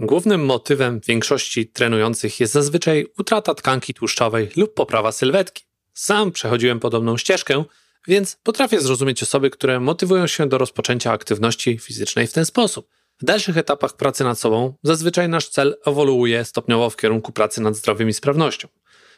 Głównym motywem większości trenujących jest zazwyczaj utrata tkanki tłuszczowej lub poprawa sylwetki. Sam przechodziłem podobną ścieżkę, więc potrafię zrozumieć osoby, które motywują się do rozpoczęcia aktywności fizycznej w ten sposób. W dalszych etapach pracy nad sobą zazwyczaj nasz cel ewoluuje stopniowo w kierunku pracy nad zdrowiem i sprawnością.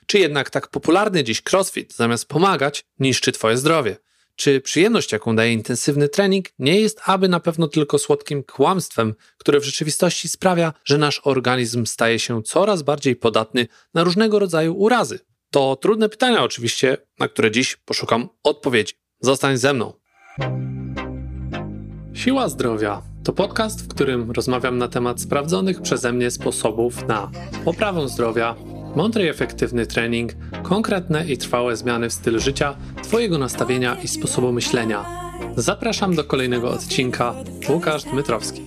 Czy jednak tak popularny dziś crossfit zamiast pomagać, niszczy Twoje zdrowie? Czy przyjemność, jaką daje intensywny trening, nie jest aby na pewno tylko słodkim kłamstwem, które w rzeczywistości sprawia, że nasz organizm staje się coraz bardziej podatny na różnego rodzaju urazy? To trudne pytania, oczywiście, na które dziś poszukam odpowiedzi. Zostań ze mną. Siła zdrowia to podcast, w którym rozmawiam na temat sprawdzonych przeze mnie sposobów na poprawę zdrowia Mądry i efektywny trening, konkretne i trwałe zmiany w stylu życia, Twojego nastawienia i sposobu myślenia. Zapraszam do kolejnego odcinka. Łukasz Dmytrowski.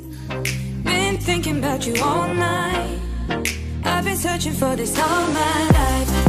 I've been searching for this all my life.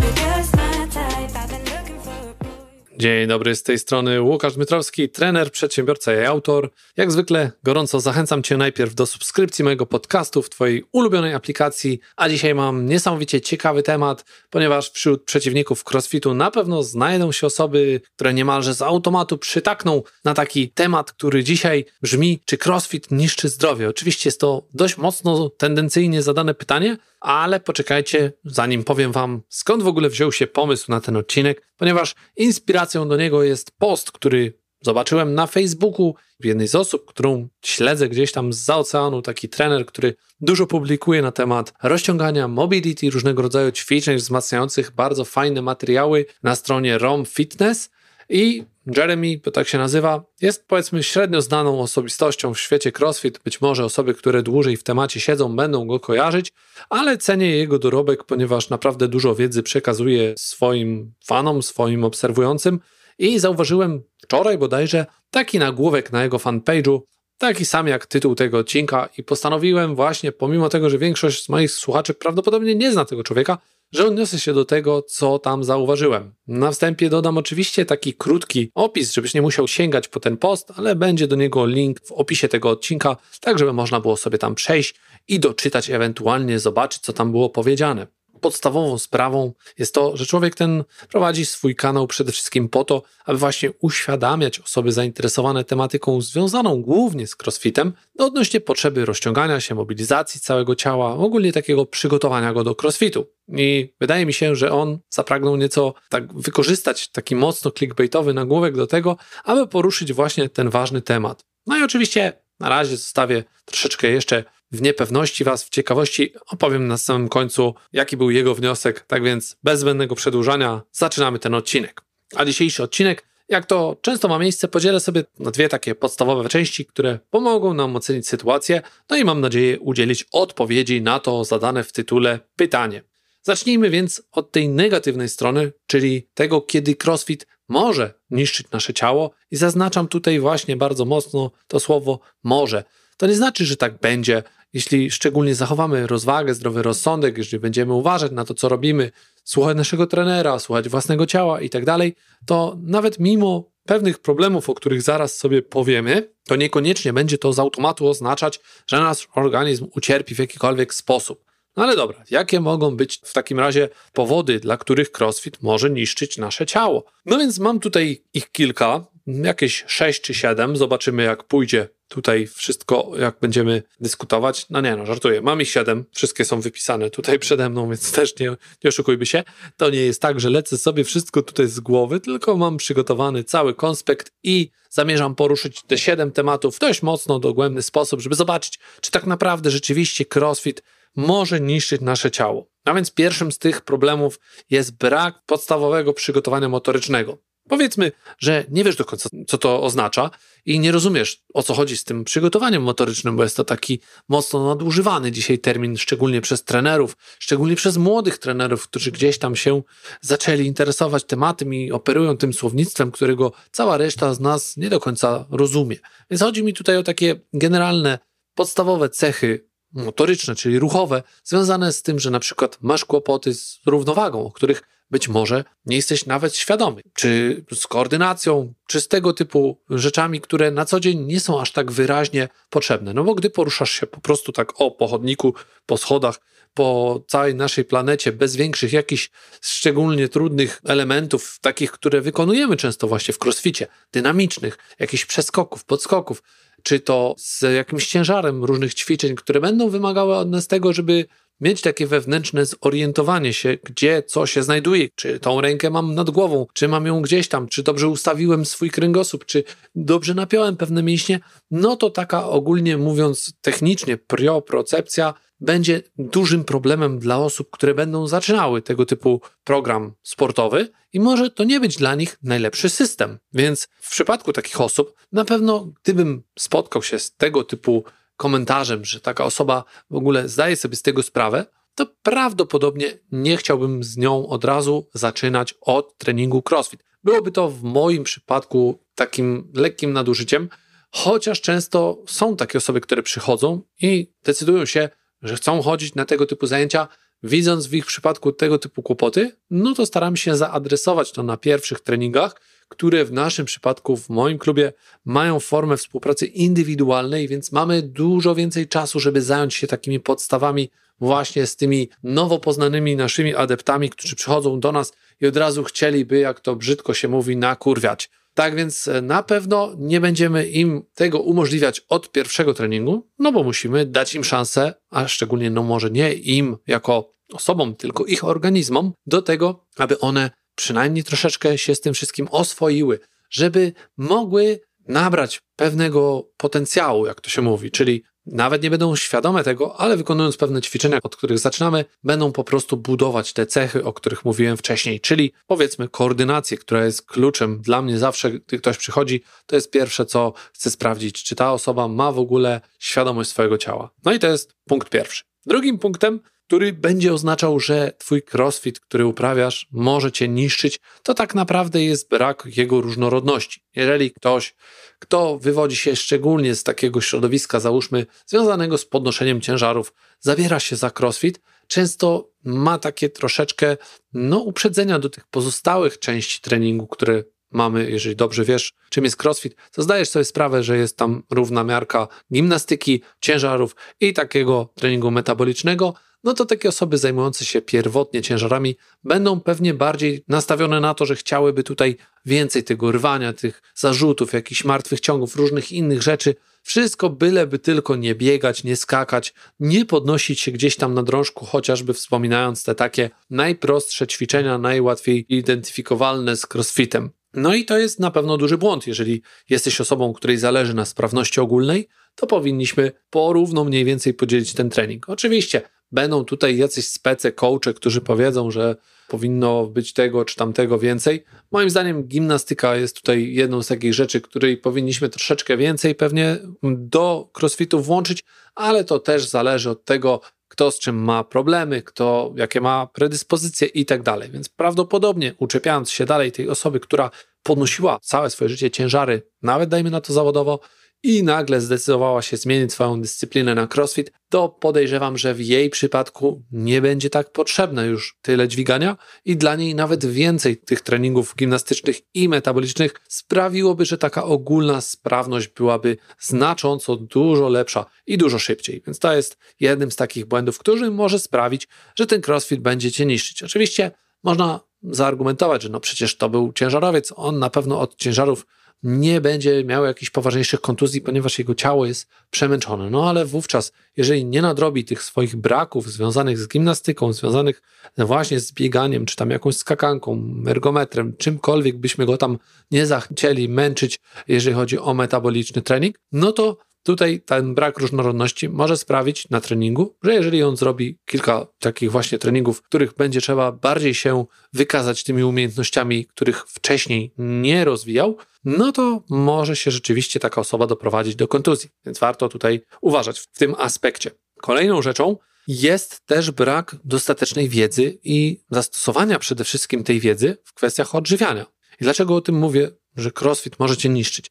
Dzień dobry, z tej strony Łukasz Dmytrowski, trener, przedsiębiorca i autor. Jak zwykle gorąco zachęcam Cię najpierw do subskrypcji mojego podcastu w Twojej ulubionej aplikacji, a dzisiaj mam niesamowicie ciekawy temat, ponieważ wśród przeciwników crossfitu na pewno znajdą się osoby, które niemalże z automatu przytakną na taki temat, który dzisiaj brzmi, czy crossfit niszczy zdrowie. Oczywiście jest to dość mocno tendencyjnie zadane pytanie, ale poczekajcie, zanim powiem Wam, skąd w ogóle wziął się pomysł na ten odcinek, ponieważ inspiracją do niego jest post, który zobaczyłem na Facebooku jednej z osób, którą śledzę gdzieś tam z oceanu, taki trener, który dużo publikuje na temat rozciągania, mobility, różnego rodzaju ćwiczeń wzmacniających bardzo fajne materiały na stronie ROM Fitness. I Jeremy, bo tak się nazywa, jest powiedzmy średnio znaną osobistością w świecie CrossFit. Być może osoby, które dłużej w temacie siedzą, będą go kojarzyć, ale cenię jego dorobek, ponieważ naprawdę dużo wiedzy przekazuje swoim fanom, swoim obserwującym. I zauważyłem wczoraj bodajże taki nagłówek na jego fanpage'u, taki sam jak tytuł tego odcinka, i postanowiłem właśnie, pomimo tego, że większość z moich słuchaczy prawdopodobnie nie zna tego człowieka, że odniosę się do tego, co tam zauważyłem. Na wstępie dodam oczywiście taki krótki opis, żebyś nie musiał sięgać po ten post, ale będzie do niego link w opisie tego odcinka, tak żeby można było sobie tam przejść i doczytać, ewentualnie zobaczyć, co tam było powiedziane podstawową sprawą jest to, że człowiek ten prowadzi swój kanał przede wszystkim po to, aby właśnie uświadamiać osoby zainteresowane tematyką związaną głównie z crossfitem no odnośnie potrzeby rozciągania się, mobilizacji całego ciała, ogólnie takiego przygotowania go do crossfitu. I wydaje mi się, że on zapragnął nieco tak wykorzystać taki mocno clickbaitowy nagłówek do tego, aby poruszyć właśnie ten ważny temat. No i oczywiście na razie zostawię troszeczkę jeszcze w niepewności Was, w ciekawości opowiem na samym końcu, jaki był jego wniosek. Tak więc bez zbędnego przedłużania zaczynamy ten odcinek. A dzisiejszy odcinek, jak to często ma miejsce, podzielę sobie na dwie takie podstawowe części, które pomogą nam ocenić sytuację, no i mam nadzieję udzielić odpowiedzi na to zadane w tytule pytanie. Zacznijmy więc od tej negatywnej strony, czyli tego, kiedy CrossFit może niszczyć nasze ciało, i zaznaczam tutaj właśnie bardzo mocno to słowo może. To nie znaczy, że tak będzie, jeśli szczególnie zachowamy rozwagę, zdrowy rozsądek, jeżeli będziemy uważać na to, co robimy, słuchać naszego trenera, słuchać własnego ciała i tak dalej, to nawet mimo pewnych problemów, o których zaraz sobie powiemy, to niekoniecznie będzie to z automatu oznaczać, że nasz organizm ucierpi w jakikolwiek sposób. No ale dobra, jakie mogą być w takim razie powody, dla których crossfit może niszczyć nasze ciało? No więc mam tutaj ich kilka, jakieś 6 czy 7. Zobaczymy, jak pójdzie tutaj wszystko, jak będziemy dyskutować. No nie, no żartuję. Mam ich 7. Wszystkie są wypisane tutaj przede mną, więc też nie, nie oszukujmy się. To nie jest tak, że lecę sobie wszystko tutaj z głowy, tylko mam przygotowany cały konspekt i zamierzam poruszyć te 7 tematów w dość mocno dogłębny sposób, żeby zobaczyć, czy tak naprawdę rzeczywiście crossfit może niszczyć nasze ciało. A więc pierwszym z tych problemów jest brak podstawowego przygotowania motorycznego. Powiedzmy, że nie wiesz do końca, co to oznacza i nie rozumiesz, o co chodzi z tym przygotowaniem motorycznym, bo jest to taki mocno nadużywany dzisiaj termin, szczególnie przez trenerów, szczególnie przez młodych trenerów, którzy gdzieś tam się zaczęli interesować tematem i operują tym słownictwem, którego cała reszta z nas nie do końca rozumie. Więc chodzi mi tutaj o takie generalne, podstawowe cechy motoryczne, czyli ruchowe, związane z tym, że na przykład masz kłopoty z równowagą, o których być może nie jesteś nawet świadomy, czy z koordynacją, czy z tego typu rzeczami, które na co dzień nie są aż tak wyraźnie potrzebne. No bo gdy poruszasz się po prostu tak o po chodniku, po schodach, po całej naszej planecie bez większych jakichś szczególnie trudnych elementów, takich, które wykonujemy często właśnie w crossficie, dynamicznych, jakichś przeskoków, podskoków, czy to z jakimś ciężarem różnych ćwiczeń, które będą wymagały od nas tego, żeby mieć takie wewnętrzne zorientowanie się, gdzie co się znajduje, czy tą rękę mam nad głową, czy mam ją gdzieś tam, czy dobrze ustawiłem swój kręgosłup, czy dobrze napiąłem pewne mięśnie, no to taka ogólnie mówiąc technicznie prioprocepcja będzie dużym problemem dla osób, które będą zaczynały tego typu program sportowy i może to nie być dla nich najlepszy system. Więc w przypadku takich osób, na pewno gdybym spotkał się z tego typu komentarzem, że taka osoba w ogóle zdaje sobie z tego sprawę, to prawdopodobnie nie chciałbym z nią od razu zaczynać od treningu CrossFit. Byłoby to w moim przypadku takim lekkim nadużyciem, chociaż często są takie osoby, które przychodzą i decydują się, że chcą chodzić na tego typu zajęcia, widząc w ich przypadku tego typu kłopoty, no to staram się zaadresować to na pierwszych treningach, które w naszym przypadku, w moim klubie, mają formę współpracy indywidualnej, więc mamy dużo więcej czasu, żeby zająć się takimi podstawami właśnie z tymi nowo poznanymi naszymi adeptami, którzy przychodzą do nas i od razu chcieliby, jak to brzydko się mówi, nakurwiać. Tak więc e, na pewno nie będziemy im tego umożliwiać od pierwszego treningu, no bo musimy dać im szansę, a szczególnie no może nie im jako osobom, tylko ich organizmom, do tego, aby one przynajmniej troszeczkę się z tym wszystkim oswoiły, żeby mogły nabrać pewnego potencjału, jak to się mówi, czyli nawet nie będą świadome tego, ale wykonując pewne ćwiczenia, od których zaczynamy, będą po prostu budować te cechy, o których mówiłem wcześniej, czyli powiedzmy koordynację, która jest kluczem dla mnie zawsze, gdy ktoś przychodzi, to jest pierwsze, co chcę sprawdzić, czy ta osoba ma w ogóle świadomość swojego ciała. No i to jest punkt pierwszy. Drugim punktem który będzie oznaczał, że twój crossfit, który uprawiasz, może cię niszczyć, to tak naprawdę jest brak jego różnorodności. Jeżeli ktoś, kto wywodzi się szczególnie z takiego środowiska, załóżmy, związanego z podnoszeniem ciężarów, zabiera się za crossfit, często ma takie troszeczkę no, uprzedzenia do tych pozostałych części treningu, które mamy, jeżeli dobrze wiesz, czym jest crossfit, to zdajesz sobie sprawę, że jest tam równa miarka gimnastyki, ciężarów i takiego treningu metabolicznego, no to takie osoby zajmujące się pierwotnie ciężarami będą pewnie bardziej nastawione na to, że chciałyby tutaj więcej tego rwania, tych zarzutów, jakichś martwych ciągów, różnych innych rzeczy. Wszystko byleby tylko nie biegać, nie skakać, nie podnosić się gdzieś tam na drążku, chociażby wspominając te takie najprostsze ćwiczenia, najłatwiej identyfikowalne z crossfitem. No i to jest na pewno duży błąd. Jeżeli jesteś osobą, której zależy na sprawności ogólnej, to powinniśmy porówno mniej więcej podzielić ten trening. Oczywiście będą tutaj jacyś spece, coache, którzy powiedzą, że powinno być tego czy tamtego więcej. Moim zdaniem gimnastyka jest tutaj jedną z takich rzeczy, której powinniśmy troszeczkę więcej pewnie do crossfitu włączyć, ale to też zależy od tego, kto z czym ma problemy, kto jakie ma predyspozycje i tak dalej. Więc prawdopodobnie uczepiając się dalej tej osoby, która podnosiła całe swoje życie ciężary, nawet dajmy na to zawodowo, i nagle zdecydowała się zmienić swoją dyscyplinę na crossfit, to podejrzewam, że w jej przypadku nie będzie tak potrzebne już tyle dźwigania i dla niej nawet więcej tych treningów gimnastycznych i metabolicznych sprawiłoby, że taka ogólna sprawność byłaby znacząco dużo lepsza i dużo szybciej. Więc to jest jednym z takich błędów, który może sprawić, że ten crossfit będzie cię niszczyć. Oczywiście można zaargumentować, że no przecież to był ciężarowiec, on na pewno od ciężarów nie będzie miał jakichś poważniejszych kontuzji, ponieważ jego ciało jest przemęczone. No ale wówczas, jeżeli nie nadrobi tych swoich braków związanych z gimnastyką, związanych właśnie z bieganiem, czy tam jakąś skakanką, ergometrem, czymkolwiek byśmy go tam nie zachcieli męczyć, jeżeli chodzi o metaboliczny trening, no to Tutaj ten brak różnorodności może sprawić na treningu, że jeżeli on zrobi kilka takich właśnie treningów, których będzie trzeba bardziej się wykazać tymi umiejętnościami, których wcześniej nie rozwijał, no to może się rzeczywiście taka osoba doprowadzić do kontuzji. Więc warto tutaj uważać w tym aspekcie. Kolejną rzeczą jest też brak dostatecznej wiedzy i zastosowania przede wszystkim tej wiedzy w kwestiach odżywiania. I dlaczego o tym mówię, że crossfit może cię niszczyć?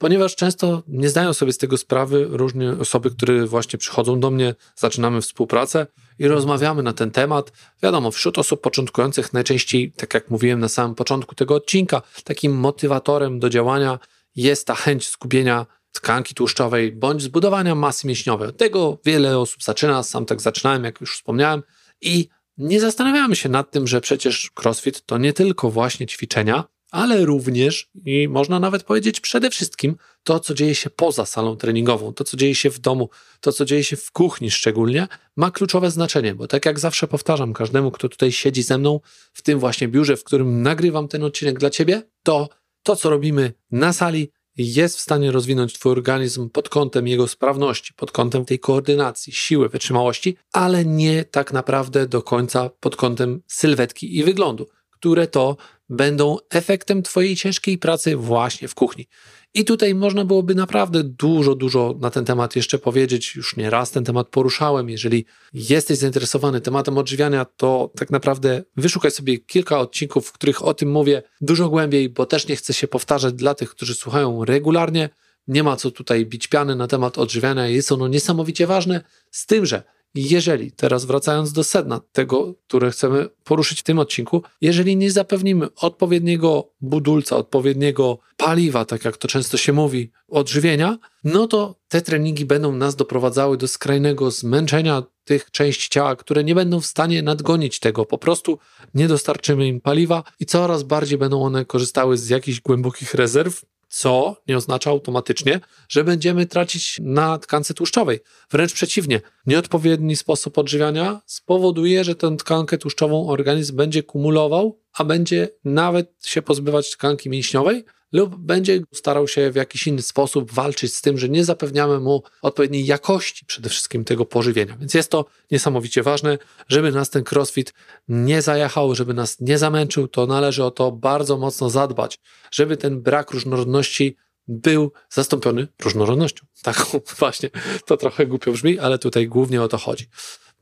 Ponieważ często nie zdają sobie z tego sprawy różne osoby, które właśnie przychodzą do mnie, zaczynamy współpracę i rozmawiamy na ten temat. Wiadomo, wśród osób początkujących najczęściej, tak jak mówiłem na samym początku tego odcinka, takim motywatorem do działania jest ta chęć skupienia tkanki tłuszczowej bądź zbudowania masy mięśniowej. Tego wiele osób zaczyna, sam tak zaczynałem, jak już wspomniałem, i nie zastanawiamy się nad tym, że przecież CrossFit to nie tylko właśnie ćwiczenia, ale również i można nawet powiedzieć przede wszystkim to, co dzieje się poza salą treningową, to, co dzieje się w domu, to, co dzieje się w kuchni szczególnie, ma kluczowe znaczenie, bo tak jak zawsze powtarzam każdemu, kto tutaj siedzi ze mną w tym właśnie biurze, w którym nagrywam ten odcinek dla ciebie, to to, co robimy na sali, jest w stanie rozwinąć Twój organizm pod kątem jego sprawności, pod kątem tej koordynacji, siły, wytrzymałości, ale nie tak naprawdę do końca pod kątem sylwetki i wyglądu, które to będą efektem Twojej ciężkiej pracy właśnie w kuchni. I tutaj można byłoby naprawdę dużo, dużo na ten temat jeszcze powiedzieć. Już nie raz ten temat poruszałem. Jeżeli jesteś zainteresowany tematem odżywiania, to tak naprawdę wyszukaj sobie kilka odcinków, w których o tym mówię dużo głębiej, bo też nie chcę się powtarzać dla tych, którzy słuchają regularnie. Nie ma co tutaj bić piany na temat odżywiania, jest ono niesamowicie ważne, z tym, że jeżeli, teraz wracając do sedna tego, które chcemy poruszyć w tym odcinku, jeżeli nie zapewnimy odpowiedniego budulca, odpowiedniego paliwa, tak jak to często się mówi, odżywienia, no to te treningi będą nas doprowadzały do skrajnego zmęczenia tych części ciała, które nie będą w stanie nadgonić tego. Po prostu nie dostarczymy im paliwa i coraz bardziej będą one korzystały z jakichś głębokich rezerw, co nie oznacza automatycznie, że będziemy tracić na tkance tłuszczowej. Wręcz przeciwnie, nieodpowiedni sposób odżywiania spowoduje, że tę tkankę tłuszczową organizm będzie kumulował, a będzie nawet się pozbywać tkanki mięśniowej, lub będzie starał się w jakiś inny sposób walczyć z tym, że nie zapewniamy mu odpowiedniej jakości przede wszystkim tego pożywienia. Więc jest to niesamowicie ważne, żeby nas ten crossfit nie zajechał, żeby nas nie zamęczył, to należy o to bardzo mocno zadbać, żeby ten brak różnorodności był zastąpiony różnorodnością. Tak, właśnie, to trochę głupio brzmi, ale tutaj głównie o to chodzi.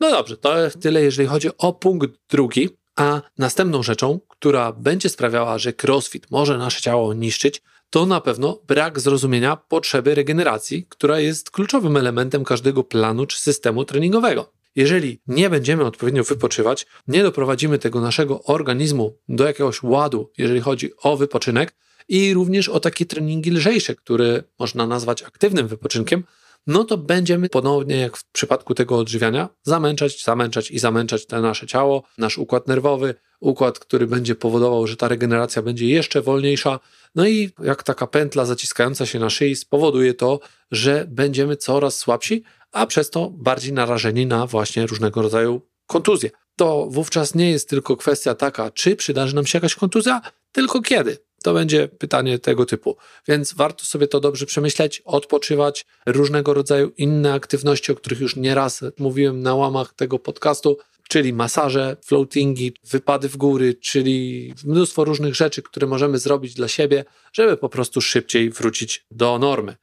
No dobrze, to tyle, jeżeli chodzi o punkt drugi. A następną rzeczą, która będzie sprawiała, że crossfit może nasze ciało niszczyć, to na pewno brak zrozumienia potrzeby regeneracji, która jest kluczowym elementem każdego planu czy systemu treningowego. Jeżeli nie będziemy odpowiednio wypoczywać, nie doprowadzimy tego naszego organizmu do jakiegoś ładu, jeżeli chodzi o wypoczynek, i również o takie treningi lżejsze, które można nazwać aktywnym wypoczynkiem, no to będziemy ponownie, jak w przypadku tego odżywiania, zamęczać, zamęczać i zamęczać te nasze ciało, nasz układ nerwowy, układ, który będzie powodował, że ta regeneracja będzie jeszcze wolniejsza. No i jak taka pętla zaciskająca się na szyi spowoduje to, że będziemy coraz słabsi, a przez to bardziej narażeni na właśnie różnego rodzaju kontuzje. To wówczas nie jest tylko kwestia taka, czy przydarzy nam się jakaś kontuzja, tylko kiedy. To będzie pytanie tego typu. Więc warto sobie to dobrze przemyśleć, odpoczywać, różnego rodzaju inne aktywności, o których już nieraz mówiłem na łamach tego podcastu, czyli masaże, floatingi, wypady w góry, czyli mnóstwo różnych rzeczy, które możemy zrobić dla siebie, żeby po prostu szybciej wrócić do normy.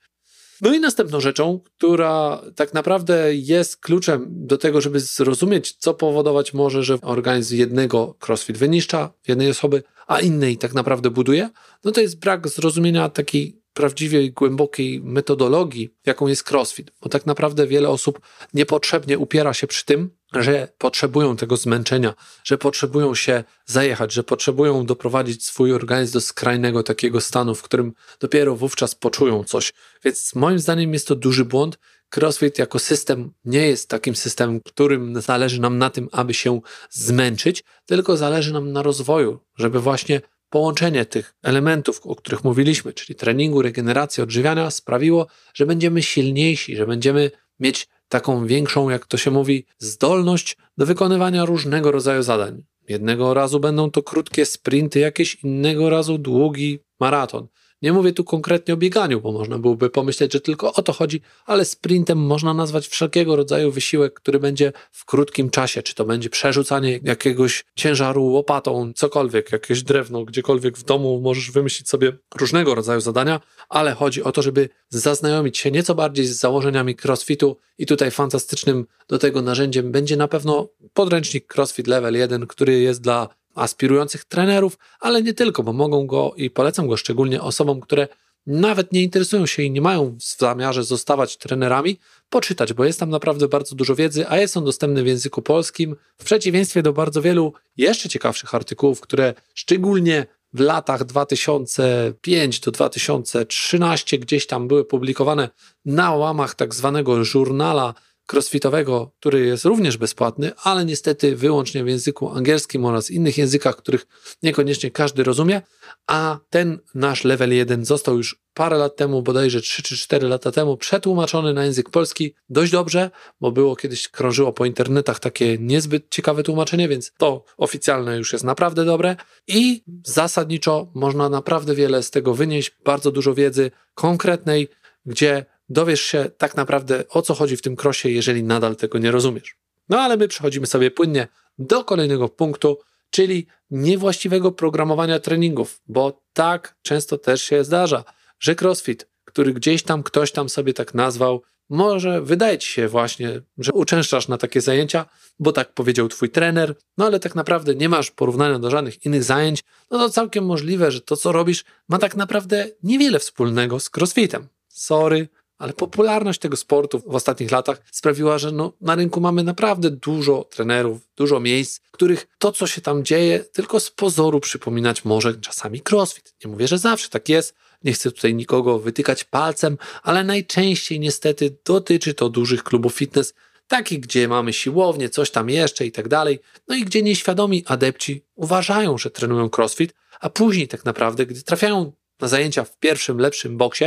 No i następną rzeczą, która tak naprawdę jest kluczem do tego, żeby zrozumieć, co powodować może, że organizm jednego crossfit wyniszcza, jednej osoby, a innej tak naprawdę buduje, no to jest brak zrozumienia takiej prawdziwej, głębokiej metodologii, jaką jest crossfit. Bo tak naprawdę wiele osób niepotrzebnie upiera się przy tym, że potrzebują tego zmęczenia, że potrzebują się zajechać, że potrzebują doprowadzić swój organizm do skrajnego takiego stanu, w którym dopiero wówczas poczują coś. Więc moim zdaniem jest to duży błąd. CrossFit jako system nie jest takim systemem, którym zależy nam na tym, aby się zmęczyć, tylko zależy nam na rozwoju, żeby właśnie połączenie tych elementów, o których mówiliśmy, czyli treningu, regeneracji, odżywiania, sprawiło, że będziemy silniejsi, że będziemy mieć taką większą, jak to się mówi, zdolność do wykonywania różnego rodzaju zadań. Jednego razu będą to krótkie sprinty, jakieś innego razu długi maraton. Nie mówię tu konkretnie o bieganiu, bo można byłoby pomyśleć, że tylko o to chodzi, ale sprintem można nazwać wszelkiego rodzaju wysiłek, który będzie w krótkim czasie. Czy to będzie przerzucanie jakiegoś ciężaru łopatą, cokolwiek, jakieś drewno, gdziekolwiek w domu możesz wymyślić sobie różnego rodzaju zadania, ale chodzi o to, żeby zaznajomić się nieco bardziej z założeniami crossfitu i tutaj fantastycznym do tego narzędziem będzie na pewno podręcznik CrossFit Level 1, który jest dla aspirujących trenerów, ale nie tylko, bo mogą go i polecam go szczególnie osobom, które nawet nie interesują się i nie mają w zamiarze zostawać trenerami, poczytać, bo jest tam naprawdę bardzo dużo wiedzy, a jest on dostępny w języku polskim, w przeciwieństwie do bardzo wielu jeszcze ciekawszych artykułów, które szczególnie w latach 2005 do 2013 gdzieś tam były publikowane na łamach tak zwanego żurnala crossfitowego, który jest również bezpłatny, ale niestety wyłącznie w języku angielskim oraz innych językach, których niekoniecznie każdy rozumie, a ten nasz level 1 został już parę lat temu, bodajże 3 czy 4 lata temu, przetłumaczony na język polski. Dość dobrze, bo było kiedyś, krążyło po internetach takie niezbyt ciekawe tłumaczenie, więc to oficjalne już jest naprawdę dobre. I zasadniczo można naprawdę wiele z tego wynieść, bardzo dużo wiedzy konkretnej, gdzie dowiesz się tak naprawdę o co chodzi w tym krosie, jeżeli nadal tego nie rozumiesz. No ale my przechodzimy sobie płynnie do kolejnego punktu, czyli niewłaściwego programowania treningów, bo tak często też się zdarza, że CrossFit, który gdzieś tam ktoś tam sobie tak nazwał, może wydaje ci się właśnie, że uczęszczasz na takie zajęcia, bo tak powiedział twój trener, no ale tak naprawdę nie masz porównania do żadnych innych zajęć, no to całkiem możliwe, że to co robisz ma tak naprawdę niewiele wspólnego z crossfitem. Sorry, ale popularność tego sportu w ostatnich latach sprawiła, że no, na rynku mamy naprawdę dużo trenerów, dużo miejsc, których to, co się tam dzieje, tylko z pozoru przypominać może czasami crossfit. Nie mówię, że zawsze tak jest, nie chcę tutaj nikogo wytykać palcem, ale najczęściej niestety dotyczy to dużych klubów fitness, takich, gdzie mamy siłownię, coś tam jeszcze i tak dalej, no i gdzie nieświadomi adepci uważają, że trenują crossfit, a później tak naprawdę, gdy trafiają na zajęcia w pierwszym, lepszym boksie,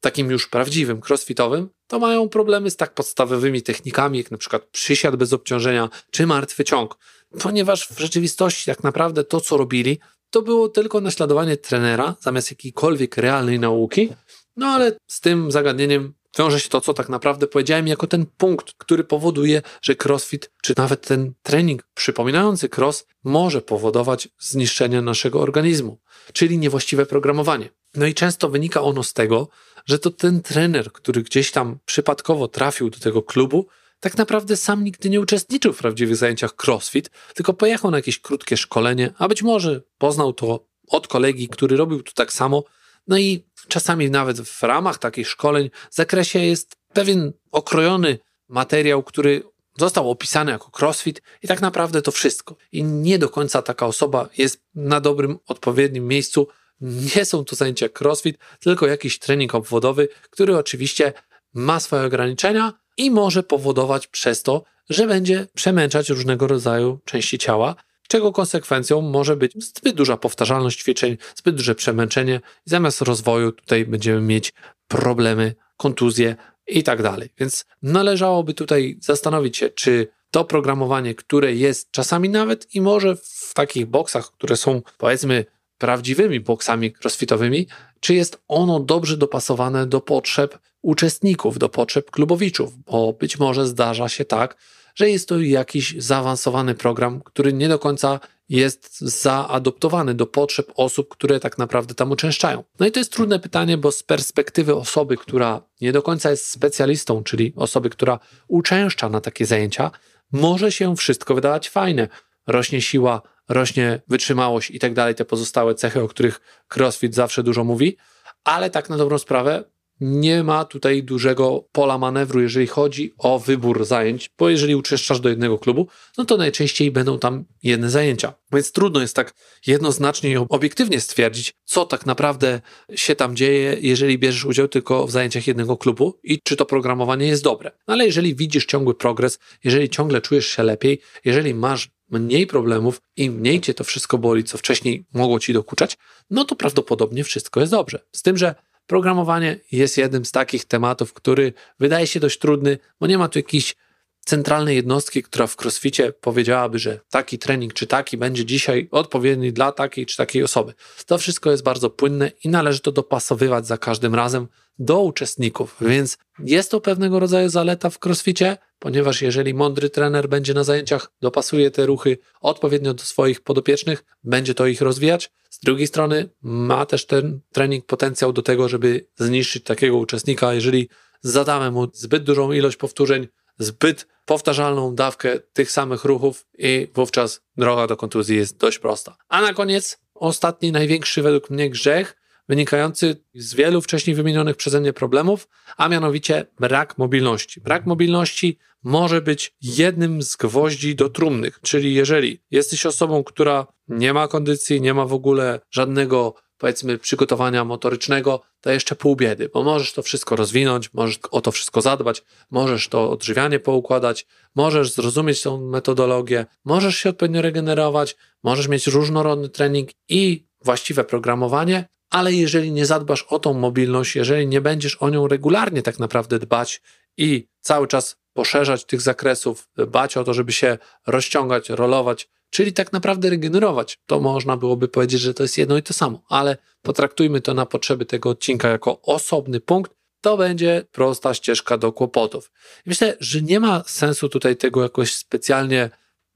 takim już prawdziwym, crossfitowym, to mają problemy z tak podstawowymi technikami, jak na przykład przysiad bez obciążenia czy martwy ciąg, ponieważ w rzeczywistości tak naprawdę to, co robili, to było tylko naśladowanie trenera zamiast jakiejkolwiek realnej nauki. No ale z tym zagadnieniem wiąże się to, co tak naprawdę powiedziałem, jako ten punkt, który powoduje, że crossfit, czy nawet ten trening przypominający cross, może powodować zniszczenie naszego organizmu, czyli niewłaściwe programowanie. No i często wynika ono z tego, że to ten trener, który gdzieś tam przypadkowo trafił do tego klubu, tak naprawdę sam nigdy nie uczestniczył w prawdziwych zajęciach crossfit, tylko pojechał na jakieś krótkie szkolenie, a być może poznał to od kolegi, który robił to tak samo. No i czasami nawet w ramach takich szkoleń w zakresie jest pewien okrojony materiał, który został opisany jako crossfit i tak naprawdę to wszystko. I nie do końca taka osoba jest na dobrym, odpowiednim miejscu. Nie są to zajęcia crossfit, tylko jakiś trening obwodowy, który oczywiście ma swoje ograniczenia, i może powodować przez to, że będzie przemęczać różnego rodzaju części ciała, czego konsekwencją może być zbyt duża powtarzalność ćwiczeń, zbyt duże przemęczenie i zamiast rozwoju tutaj będziemy mieć problemy, kontuzje i tak dalej. Więc należałoby tutaj zastanowić się, czy to programowanie, które jest czasami nawet i może w takich boksach, które są powiedzmy prawdziwymi boksami crossfitowymi, czy jest ono dobrze dopasowane do potrzeb uczestników, do potrzeb klubowiczów, bo być może zdarza się tak, że jest to jakiś zaawansowany program, który nie do końca jest zaadoptowany do potrzeb osób, które tak naprawdę tam uczęszczają. No i to jest trudne pytanie, bo z perspektywy osoby, która nie do końca jest specjalistą, czyli osoby, która uczęszcza na takie zajęcia, może się wszystko wydawać fajne. Rośnie siła, rośnie wytrzymałość i tak dalej, te pozostałe cechy, o których CrossFit zawsze dużo mówi, ale tak na dobrą sprawę nie ma tutaj dużego pola manewru, jeżeli chodzi o wybór zajęć, bo jeżeli uczęszczasz do jednego klubu, no to najczęściej będą tam jedne zajęcia. Więc trudno jest tak jednoznacznie i obiektywnie stwierdzić, co tak naprawdę się tam dzieje, jeżeli bierzesz udział tylko w zajęciach jednego klubu i czy to programowanie jest dobre. No ale jeżeli widzisz ciągły progres, jeżeli ciągle czujesz się lepiej, jeżeli masz mniej problemów i mniej cię to wszystko boli, co wcześniej mogło ci dokuczać, no to prawdopodobnie wszystko jest dobrze. Z tym, że programowanie jest jednym z takich tematów, który wydaje się dość trudny, bo nie ma tu jakiejś centralnej jednostki, która w crossficie powiedziałaby, że taki trening czy taki będzie dzisiaj odpowiedni dla takiej czy takiej osoby. To wszystko jest bardzo płynne i należy to dopasowywać za każdym razem do uczestników, więc jest to pewnego rodzaju zaleta w crossficie, ponieważ jeżeli mądry trener będzie na zajęciach, dopasuje te ruchy odpowiednio do swoich podopiecznych, będzie to ich rozwijać. Z drugiej strony ma też ten trening potencjał do tego, żeby zniszczyć takiego uczestnika, jeżeli zadamy mu zbyt dużą ilość powtórzeń, zbyt powtarzalną dawkę tych samych ruchów i wówczas droga do kontuzji jest dość prosta. A na koniec ostatni, największy według mnie grzech wynikający z wielu wcześniej wymienionych przeze mnie problemów, a mianowicie brak mobilności. Brak mobilności może być jednym z gwoździ do trumnych, czyli jeżeli jesteś osobą, która nie ma kondycji, nie ma w ogóle żadnego powiedzmy przygotowania motorycznego, to jeszcze pół biedy, bo możesz to wszystko rozwinąć, możesz o to wszystko zadbać, możesz to odżywianie poukładać, możesz zrozumieć tą metodologię, możesz się odpowiednio regenerować, możesz mieć różnorodny trening i właściwe programowanie, ale jeżeli nie zadbasz o tą mobilność, jeżeli nie będziesz o nią regularnie tak naprawdę dbać i cały czas poszerzać tych zakresów, dbać o to, żeby się rozciągać, rolować, czyli tak naprawdę regenerować. To można byłoby powiedzieć, że to jest jedno i to samo, ale potraktujmy to na potrzeby tego odcinka jako osobny punkt. To będzie prosta ścieżka do kłopotów. myślę, że nie ma sensu tutaj tego jakoś specjalnie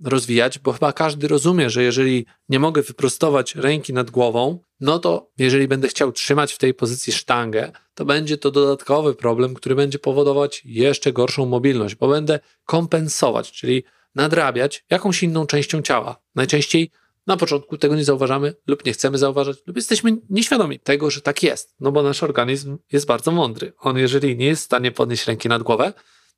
rozwijać, bo chyba każdy rozumie, że jeżeli nie mogę wyprostować ręki nad głową, no to jeżeli będę chciał trzymać w tej pozycji sztangę, to będzie to dodatkowy problem, który będzie powodować jeszcze gorszą mobilność, bo będę kompensować, czyli nadrabiać jakąś inną częścią ciała. Najczęściej na początku tego nie zauważamy lub nie chcemy zauważać, lub jesteśmy nieświadomi tego, że tak jest, no bo nasz organizm jest bardzo mądry. On, jeżeli nie jest w stanie podnieść ręki nad głowę,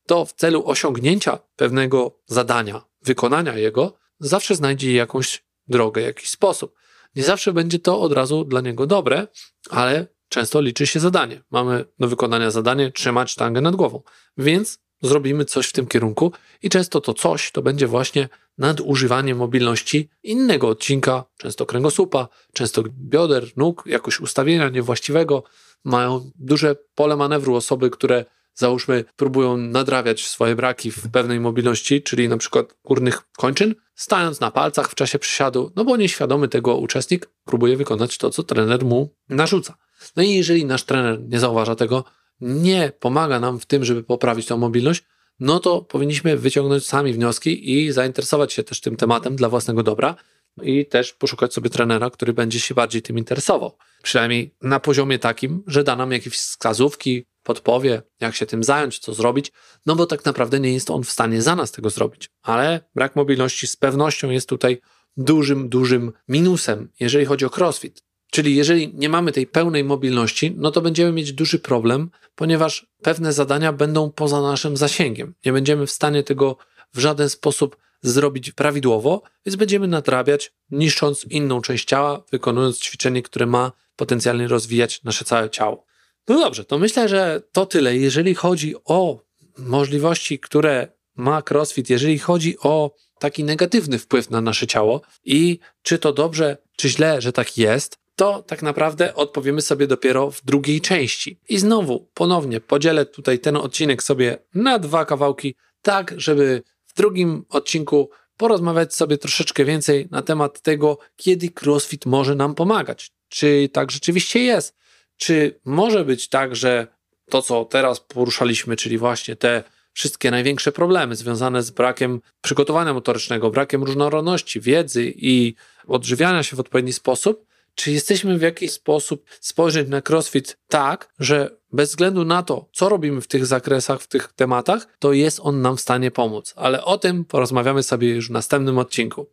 to w celu osiągnięcia pewnego zadania, wykonania jego, zawsze znajdzie jakąś drogę, jakiś sposób. Nie zawsze będzie to od razu dla niego dobre, ale często liczy się zadanie. Mamy do wykonania zadanie trzymać sztangę nad głową, więc zrobimy coś w tym kierunku i często to coś to będzie właśnie nadużywanie mobilności innego odcinka, często kręgosłupa, często bioder, nóg, jakoś ustawienia niewłaściwego. Mają duże pole manewru osoby, które załóżmy próbują nadrabiać swoje braki w pewnej mobilności, czyli na przykład górnych kończyn, stając na palcach w czasie przysiadu, no bo nieświadomy tego uczestnik próbuje wykonać to, co trener mu narzuca. No i jeżeli nasz trener nie zauważa tego, nie pomaga nam w tym, żeby poprawić tą mobilność, no to powinniśmy wyciągnąć sami wnioski i zainteresować się też tym tematem dla własnego dobra i też poszukać sobie trenera, który będzie się bardziej tym interesował. Przynajmniej na poziomie takim, że da nam jakieś wskazówki, podpowie, jak się tym zająć, co zrobić, no bo tak naprawdę nie jest on w stanie za nas tego zrobić. Ale brak mobilności z pewnością jest tutaj dużym, dużym minusem, jeżeli chodzi o crossfit. Czyli jeżeli nie mamy tej pełnej mobilności, no to będziemy mieć duży problem, ponieważ pewne zadania będą poza naszym zasięgiem. Nie będziemy w stanie tego w żaden sposób zrobić prawidłowo, więc będziemy nadrabiać, niszcząc inną część ciała, wykonując ćwiczenie, które ma potencjalnie rozwijać nasze całe ciało. No dobrze, to myślę, że to tyle. Jeżeli chodzi o możliwości, które ma CrossFit, jeżeli chodzi o taki negatywny wpływ na nasze ciało i czy to dobrze, czy źle, że tak jest, to tak naprawdę odpowiemy sobie dopiero w drugiej części. I znowu, ponownie podzielę tutaj ten odcinek sobie na dwa kawałki, tak żeby w drugim odcinku porozmawiać sobie troszeczkę więcej na temat tego, kiedy CrossFit może nam pomagać. Czy tak rzeczywiście jest? Czy może być tak, że to, co teraz poruszaliśmy, czyli właśnie te wszystkie największe problemy związane z brakiem przygotowania motorycznego, brakiem różnorodności, wiedzy i odżywiania się w odpowiedni sposób, czy jesteśmy w jakiś sposób spojrzeć na CrossFit tak, że bez względu na to, co robimy w tych zakresach, w tych tematach, to jest on nam w stanie pomóc. Ale o tym porozmawiamy sobie już w następnym odcinku.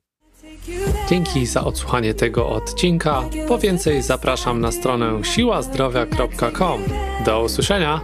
Dzięki za odsłuchanie tego odcinka. Po więcej zapraszam na stronę siłazdrowia.com. Do usłyszenia!